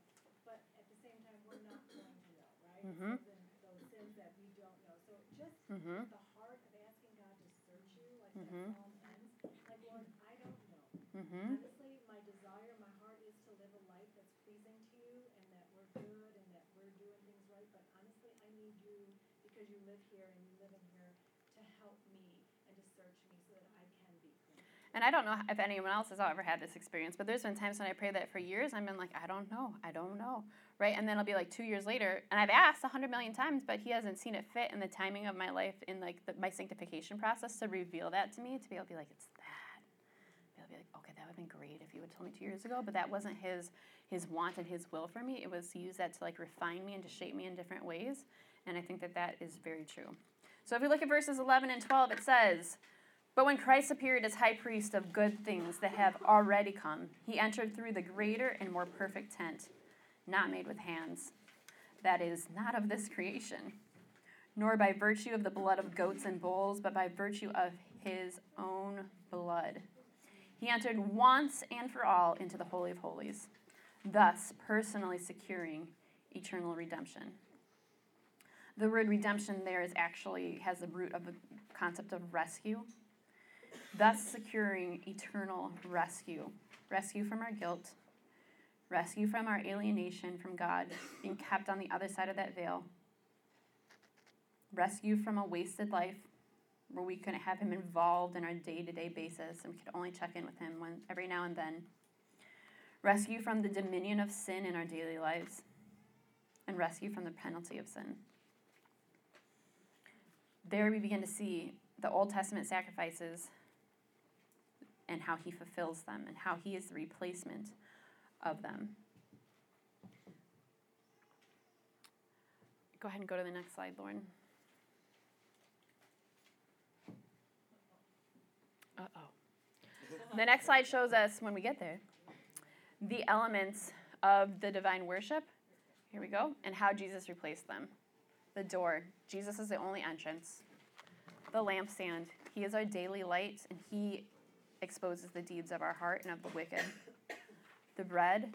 But at the same time, we're not going to know, right? Mm-hmm. So those sins that we don't know. So just mm-hmm. the heart of asking God to search you, like mm-hmm. that psalm ends, like Lord, I don't know. Mm-hmm. Honestly, my desire, my heart is to live a life that's pleasing to you and that we're good and that we're doing things right. But honestly, I need you because you live here and you live in here to help me and to search me so that I can be clean. And I don't know if anyone else has ever had this experience, but there's been times when I pray that for years, I've been like, I don't know, I don't know, right? And then it'll be like two years later, and I've asked a hundred million times, but He hasn't seen it fit in the timing of my life, in like the, my sanctification process, to reveal that to me, to be able to be like, it's that. To be like, okay, that would have been great if you would told me two years ago, but that wasn't His His want and His will for me. It was to use that to like refine me and to shape me in different ways, and I think that that is very true. So if we look at verses 11 and 12, it says. But when Christ appeared as high priest of good things that have already come, he entered through the greater and more perfect tent, not made with hands, that is, not of this creation, nor by virtue of the blood of goats and bulls, but by virtue of his own blood. He entered once and for all into the Holy of Holies, thus personally securing eternal redemption. The word redemption there is actually has the root of the concept of rescue thus securing eternal rescue. Rescue from our guilt, rescue from our alienation from God, being kept on the other side of that veil, rescue from a wasted life where we couldn't have Him involved in our day to day basis and we could only check in with Him when, every now and then, rescue from the dominion of sin in our daily lives, and rescue from the penalty of sin. There we begin to see the Old Testament sacrifices and how he fulfills them and how he is the replacement of them. Go ahead and go to the next slide, Lauren. Uh oh. The next slide shows us, when we get there, the elements of the divine worship. Here we go. And how Jesus replaced them. The door. Jesus is the only entrance. The lampstand. He is our daily light, and He exposes the deeds of our heart and of the wicked. The bread,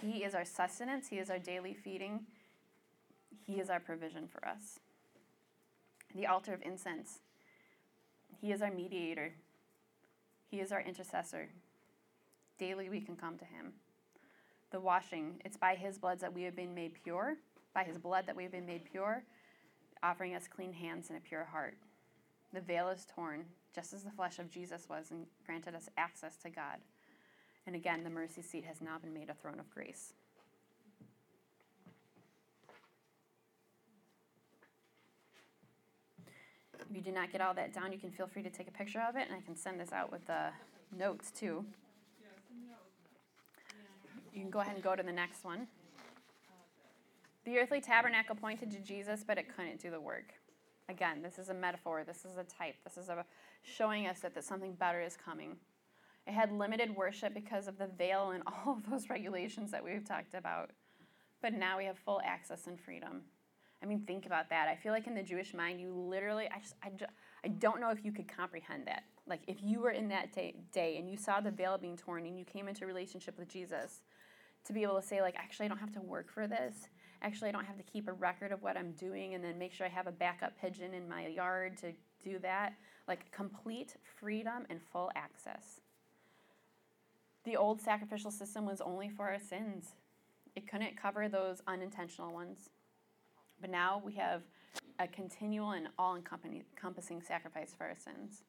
He is our sustenance, He is our daily feeding, He is our provision for us. The altar of incense, He is our mediator, He is our intercessor. Daily we can come to Him. The washing, it's by His blood that we have been made pure, by His blood that we have been made pure, offering us clean hands and a pure heart. The veil is torn, just as the flesh of Jesus was, and granted us access to God. And again, the mercy seat has now been made a throne of grace. If you did not get all that down, you can feel free to take a picture of it, and I can send this out with the notes too. You can go ahead and go to the next one. The earthly tabernacle pointed to Jesus, but it couldn't do the work. Again, this is a metaphor, this is a type, this is a showing us that, that something better is coming. It had limited worship because of the veil and all of those regulations that we've talked about. But now we have full access and freedom. I mean, think about that. I feel like in the Jewish mind, you literally, I just, I, just, I don't know if you could comprehend that. Like, if you were in that day, day and you saw the veil being torn and you came into relationship with Jesus, to be able to say, like, actually, I don't have to work for this. Actually, I don't have to keep a record of what I'm doing and then make sure I have a backup pigeon in my yard to do that. Like, complete freedom and full access. The old sacrificial system was only for our sins, it couldn't cover those unintentional ones. But now we have a continual and all encompassing sacrifice for our sins.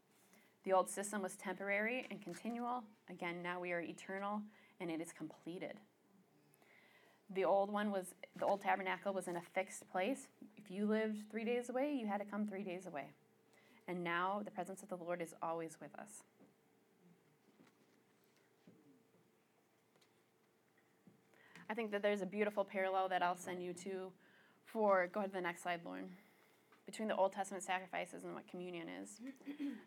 The old system was temporary and continual. Again, now we are eternal and it is completed. The old one was, the old tabernacle was in a fixed place. If you lived three days away, you had to come three days away. And now the presence of the Lord is always with us. I think that there's a beautiful parallel that I'll send you to for, go ahead to the next slide, Lauren, between the Old Testament sacrifices and what communion is.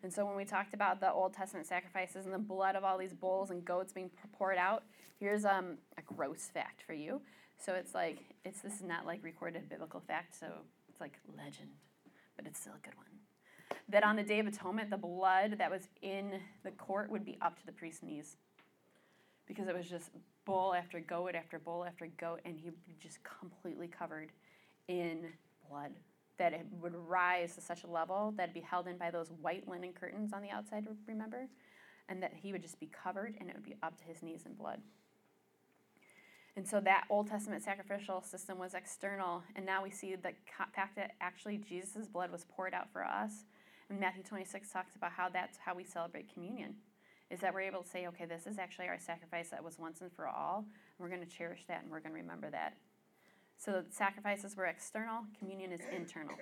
and so when we talked about the Old Testament sacrifices and the blood of all these bulls and goats being poured out, here's um, a gross fact for you. So it's like, it's this is not like recorded biblical fact, so it's like legend, but it's still a good one. That on the Day of Atonement, the blood that was in the court would be up to the priest's knees because it was just bull after goat after bull after goat, and he just completely covered in blood. That it would rise to such a level that it'd be held in by those white linen curtains on the outside, remember? and that he would just be covered and it would be up to his knees in blood. And so that Old Testament sacrificial system was external, and now we see the fact that actually Jesus' blood was poured out for us. And Matthew 26 talks about how that's how we celebrate communion, is that we're able to say, okay, this is actually our sacrifice that was once and for all. And we're going to cherish that and we're going to remember that. So the sacrifices were external, communion is internal.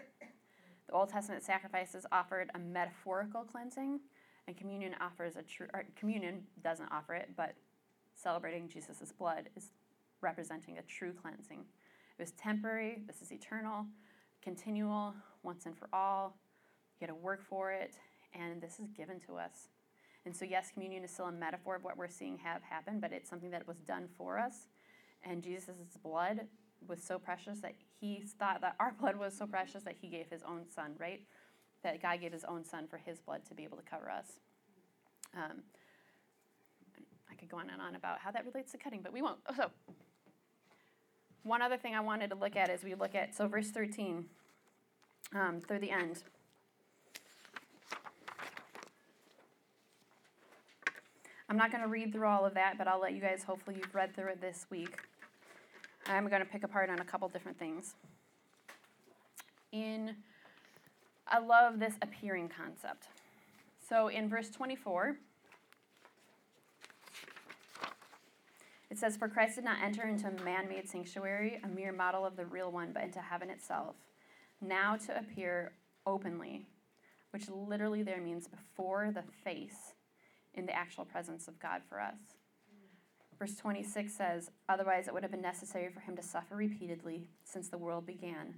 The Old Testament sacrifices offered a metaphorical cleansing, and communion offers a true. communion doesn't offer it, but celebrating Jesus' blood is representing a true cleansing. It was temporary, this is eternal, continual, once and for all. You got to work for it, and this is given to us. And so, yes, communion is still a metaphor of what we're seeing have happen, but it's something that was done for us. And Jesus' blood was so precious that he thought that our blood was so precious that he gave his own son, right? That God gave his own son for his blood to be able to cover us. Um, I could go on and on about how that relates to cutting, but we won't. So, one other thing I wanted to look at is we look at, so verse 13 um, through the end. I'm not going to read through all of that, but I'll let you guys, hopefully, you've read through it this week. I'm going to pick apart on a couple different things. In, I love this appearing concept. So in verse 24, It says, For Christ did not enter into a man made sanctuary, a mere model of the real one, but into heaven itself, now to appear openly, which literally there means before the face in the actual presence of God for us. Verse 26 says, Otherwise, it would have been necessary for him to suffer repeatedly since the world began.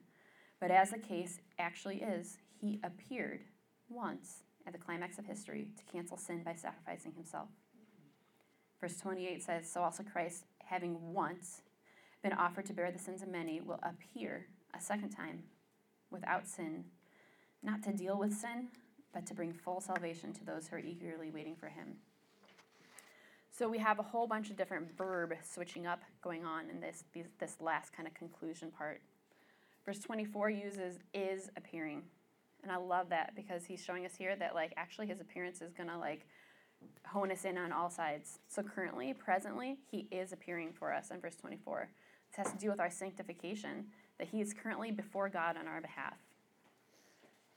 But as the case actually is, he appeared once at the climax of history to cancel sin by sacrificing himself. Verse 28 says, So also Christ, having once been offered to bear the sins of many, will appear a second time without sin, not to deal with sin, but to bring full salvation to those who are eagerly waiting for him. So we have a whole bunch of different verb switching up going on in this, these, this last kind of conclusion part. Verse 24 uses is appearing. And I love that because he's showing us here that like actually his appearance is going to like hone us in on all sides. So currently, presently, he is appearing for us in verse 24. This has to do with our sanctification, that he is currently before God on our behalf.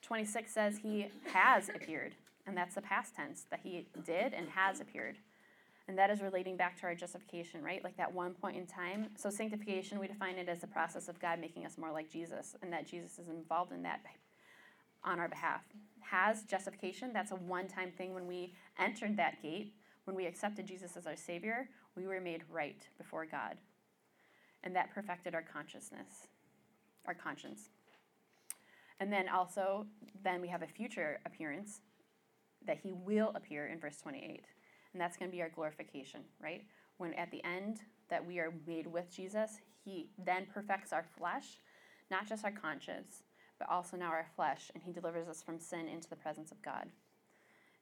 26 says he has appeared, and that's the past tense, that he did and has appeared. And that is relating back to our justification, right? Like that one point in time. So, sanctification, we define it as the process of God making us more like Jesus, and that Jesus is involved in that on our behalf. Has justification, that's a one time thing when we entered that gate, when we accepted Jesus as our Savior, we were made right before God. And that perfected our consciousness, our conscience. And then also, then we have a future appearance that He will appear in verse 28. And that's going to be our glorification, right? When at the end that we are made with Jesus, He then perfects our flesh, not just our conscience, but also now our flesh, and He delivers us from sin into the presence of God.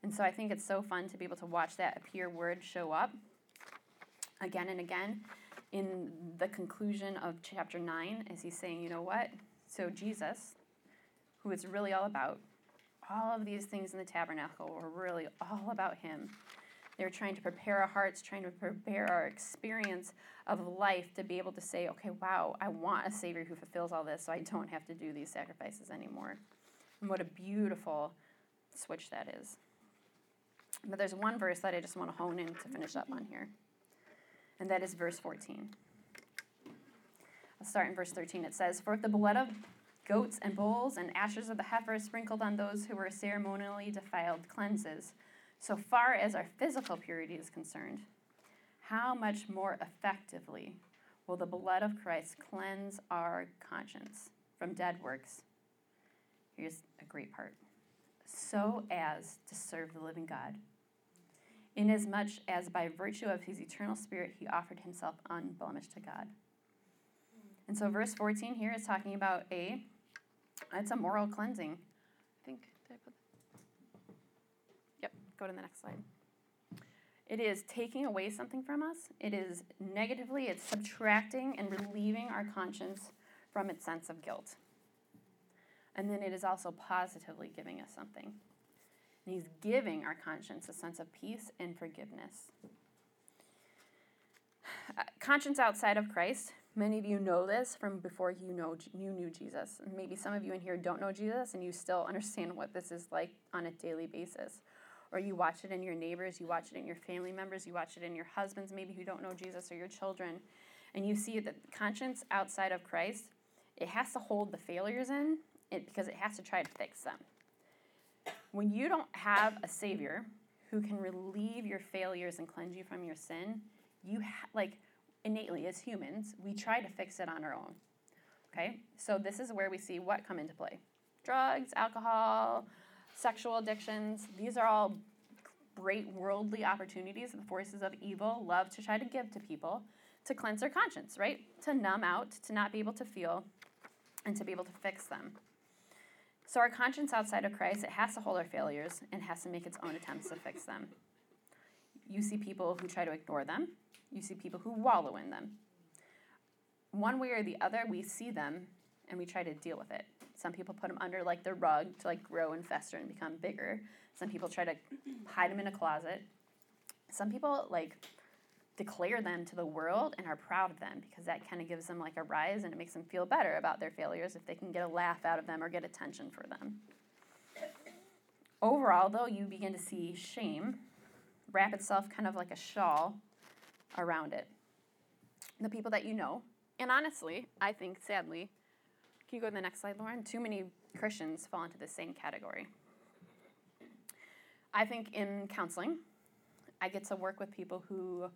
And so I think it's so fun to be able to watch that appear word show up again and again in the conclusion of chapter 9 as he's saying, you know what? So Jesus, who it's really all about, all of these things in the tabernacle were really all about him. They were trying to prepare our hearts, trying to prepare our experience of life to be able to say, okay, wow, I want a Savior who fulfills all this so I don't have to do these sacrifices anymore. And what a beautiful switch that is. But there's one verse that I just want to hone in to finish up on here, and that is verse 14. I'll start in verse 13. It says, For if the blood of goats and bulls and ashes of the heifer sprinkled on those who were ceremonially defiled cleanses, so far as our physical purity is concerned, how much more effectively will the blood of Christ cleanse our conscience from dead works? Here's a great part so as to serve the living God. Inasmuch as by virtue of his eternal spirit he offered himself unblemished to God. And so verse 14 here is talking about a it's a moral cleansing. I think did I put Yep, go to the next slide. It is taking away something from us. It is negatively, it's subtracting and relieving our conscience from its sense of guilt. And then it is also positively giving us something. And He's giving our conscience a sense of peace and forgiveness. Uh, conscience outside of Christ. Many of you know this from before you know you knew Jesus. Maybe some of you in here don't know Jesus and you still understand what this is like on a daily basis. Or you watch it in your neighbors, you watch it in your family members, you watch it in your husbands, maybe who don't know Jesus, or your children. And you see that conscience outside of Christ, it has to hold the failures in it because it has to try to fix them. When you don't have a Savior who can relieve your failures and cleanse you from your sin, you ha- like innately as humans, we try to fix it on our own. Okay? So this is where we see what come into play. Drugs, alcohol, sexual addictions, these are all great worldly opportunities that the forces of evil love to try to give to people to cleanse their conscience, right? To numb out, to not be able to feel, and to be able to fix them. So our conscience outside of Christ, it has to hold our failures and has to make its own attempts to fix them. You see people who try to ignore them. You see people who wallow in them. One way or the other, we see them and we try to deal with it. Some people put them under like the rug to like grow and fester and become bigger. Some people try to hide them in a closet. Some people like declare them to the world and are proud of them because that kind of gives them like a rise and it makes them feel better about their failures if they can get a laugh out of them or get attention for them. Overall, though, you begin to see shame wrap itself kind of like a shawl around it. The people that you know, and honestly, I think sadly, can you go to the next slide, Lauren? Too many Christians fall into the same category. I think in counseling, I get to work with people who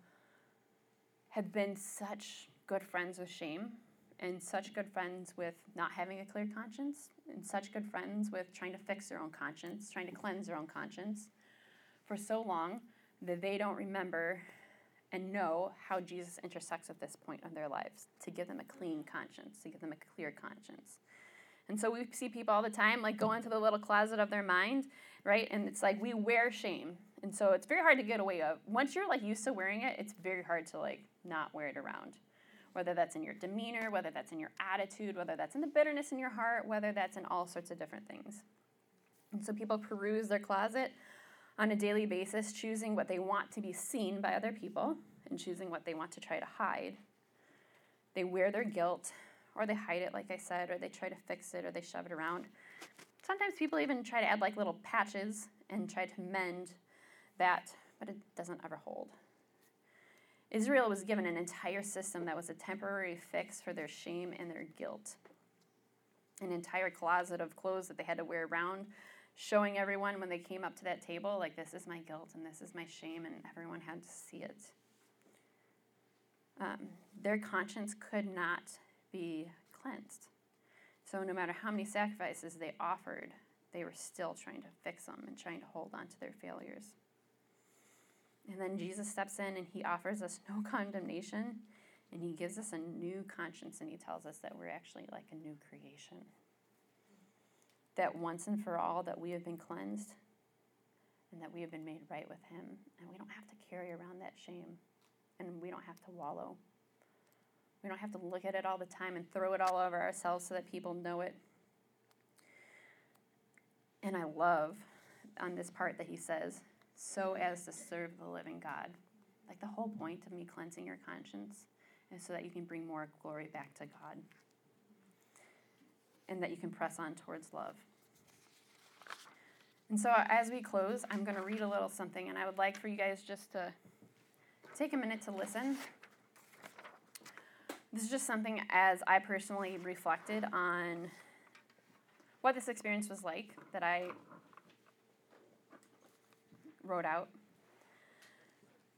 have been such good friends with shame and such good friends with not having a clear conscience and such good friends with trying to fix their own conscience, trying to cleanse their own conscience for so long that they don't remember and know how Jesus intersects at this point in their lives to give them a clean conscience, to give them a clear conscience. And so we see people all the time like go into the little closet of their mind, right? And it's like we wear shame. And so it's very hard to get away of. Once you're like used to wearing it, it's very hard to like not wear it around. Whether that's in your demeanor, whether that's in your attitude, whether that's in the bitterness in your heart, whether that's in all sorts of different things. And so people peruse their closet on a daily basis, choosing what they want to be seen by other people and choosing what they want to try to hide. They wear their guilt, or they hide it, like I said, or they try to fix it, or they shove it around. Sometimes people even try to add like little patches and try to mend that, but it doesn't ever hold. Israel was given an entire system that was a temporary fix for their shame and their guilt. An entire closet of clothes that they had to wear around showing everyone when they came up to that table, like, this is my guilt and this is my shame, and everyone had to see it. Um, their conscience could not be cleansed. So, no matter how many sacrifices they offered, they were still trying to fix them and trying to hold on to their failures. And then Jesus steps in and he offers us no condemnation and he gives us a new conscience and he tells us that we're actually like a new creation that once and for all that we have been cleansed and that we have been made right with him and we don't have to carry around that shame and we don't have to wallow. We don't have to look at it all the time and throw it all over ourselves so that people know it. And i love on this part that he says so as to serve the living god. Like the whole point of me cleansing your conscience is so that you can bring more glory back to god and that you can press on towards love. And so, as we close, I'm going to read a little something, and I would like for you guys just to take a minute to listen. This is just something as I personally reflected on what this experience was like that I wrote out.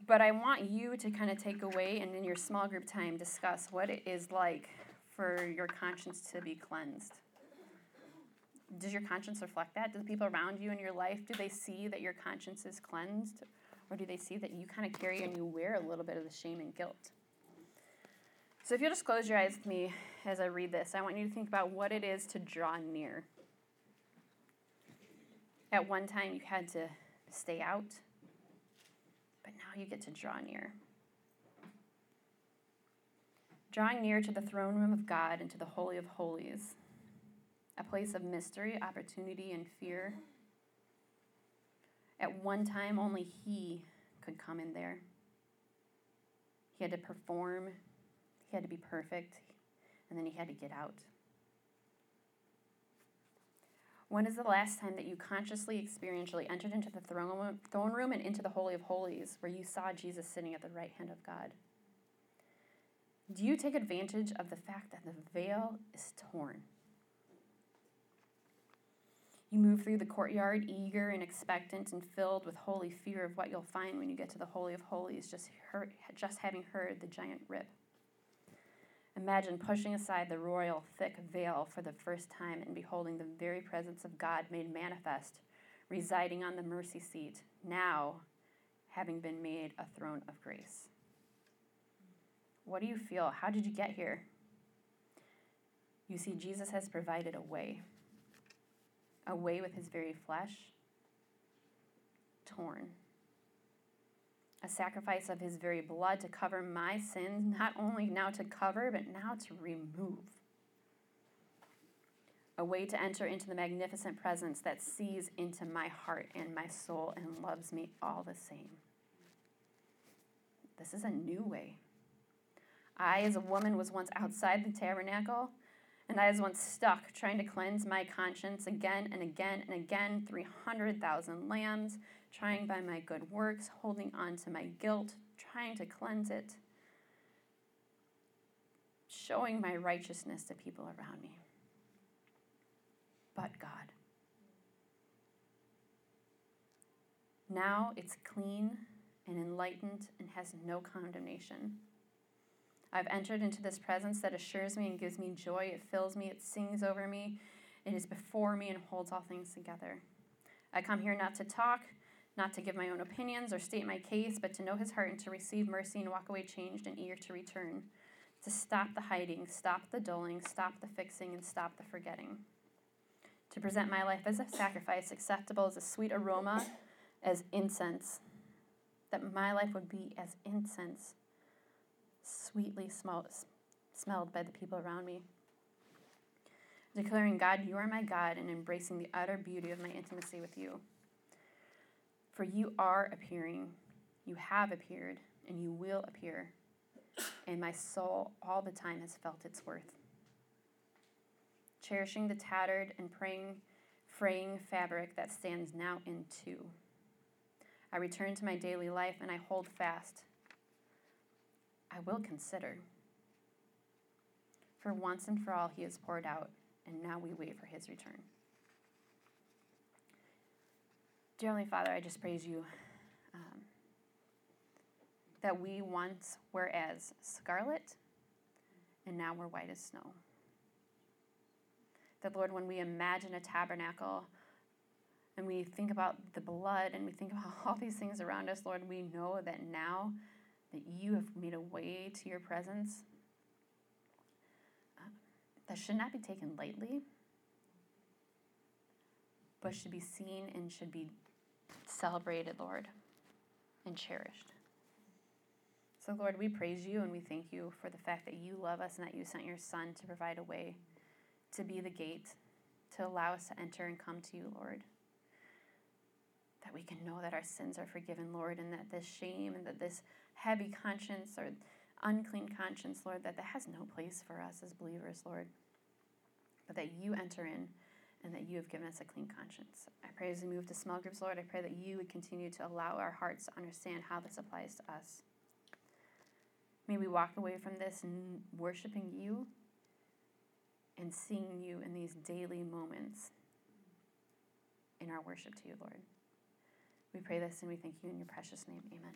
But I want you to kind of take away and in your small group time discuss what it is like for your conscience to be cleansed? Does your conscience reflect that? Do the people around you in your life, do they see that your conscience is cleansed? Or do they see that you kind of carry and you wear a little bit of the shame and guilt? So if you'll just close your eyes with me as I read this, I want you to think about what it is to draw near. At one time, you had to stay out, but now you get to draw near drawing near to the throne room of God and to the Holy of Holies, a place of mystery, opportunity, and fear. At one time, only He could come in there. He had to perform, He had to be perfect, and then He had to get out. When is the last time that you consciously, experientially entered into the throne room and into the Holy of Holies where you saw Jesus sitting at the right hand of God? Do you take advantage of the fact that the veil is torn? You move through the courtyard, eager and expectant and filled with holy fear of what you'll find when you get to the Holy of Holies, just, heard, just having heard the giant rip. Imagine pushing aside the royal, thick veil for the first time and beholding the very presence of God made manifest, residing on the mercy seat, now having been made a throne of grace. What do you feel? How did you get here? You see, Jesus has provided a way a way with his very flesh torn. A sacrifice of his very blood to cover my sins, not only now to cover, but now to remove. A way to enter into the magnificent presence that sees into my heart and my soul and loves me all the same. This is a new way. I, as a woman, was once outside the tabernacle and I was once stuck trying to cleanse my conscience again and again and again 300,000 lambs, trying by my good works, holding on to my guilt, trying to cleanse it, showing my righteousness to people around me. But God. Now it's clean and enlightened and has no condemnation. I've entered into this presence that assures me and gives me joy. It fills me, it sings over me, it is before me and holds all things together. I come here not to talk, not to give my own opinions or state my case, but to know his heart and to receive mercy and walk away changed and eager to return. To stop the hiding, stop the dulling, stop the fixing, and stop the forgetting. To present my life as a sacrifice, acceptable as a sweet aroma, as incense. That my life would be as incense sweetly smelled, smelled by the people around me. Declaring, God, you are my God, and embracing the utter beauty of my intimacy with you. For you are appearing, you have appeared, and you will appear. And my soul all the time has felt its worth. Cherishing the tattered and praying, fraying fabric that stands now in two. I return to my daily life and I hold fast I will consider. For once and for all, he has poured out, and now we wait for his return. Dear Heavenly Father, I just praise you um, that we once were as scarlet, and now we're white as snow. That, Lord, when we imagine a tabernacle, and we think about the blood and we think about all these things around us, Lord, we know that now that you have made a way to your presence uh, that should not be taken lightly, but should be seen and should be celebrated, Lord, and cherished. So, Lord, we praise you and we thank you for the fact that you love us and that you sent your Son to provide a way to be the gate, to allow us to enter and come to you, Lord. That we can know that our sins are forgiven, Lord, and that this shame and that this heavy conscience or unclean conscience, Lord, that that has no place for us as believers, Lord, but that you enter in and that you have given us a clean conscience. I pray as we move to small groups, Lord, I pray that you would continue to allow our hearts to understand how this applies to us. May we walk away from this and worshiping you and seeing you in these daily moments in our worship to you, Lord. We pray this and we thank you in your precious name. Amen.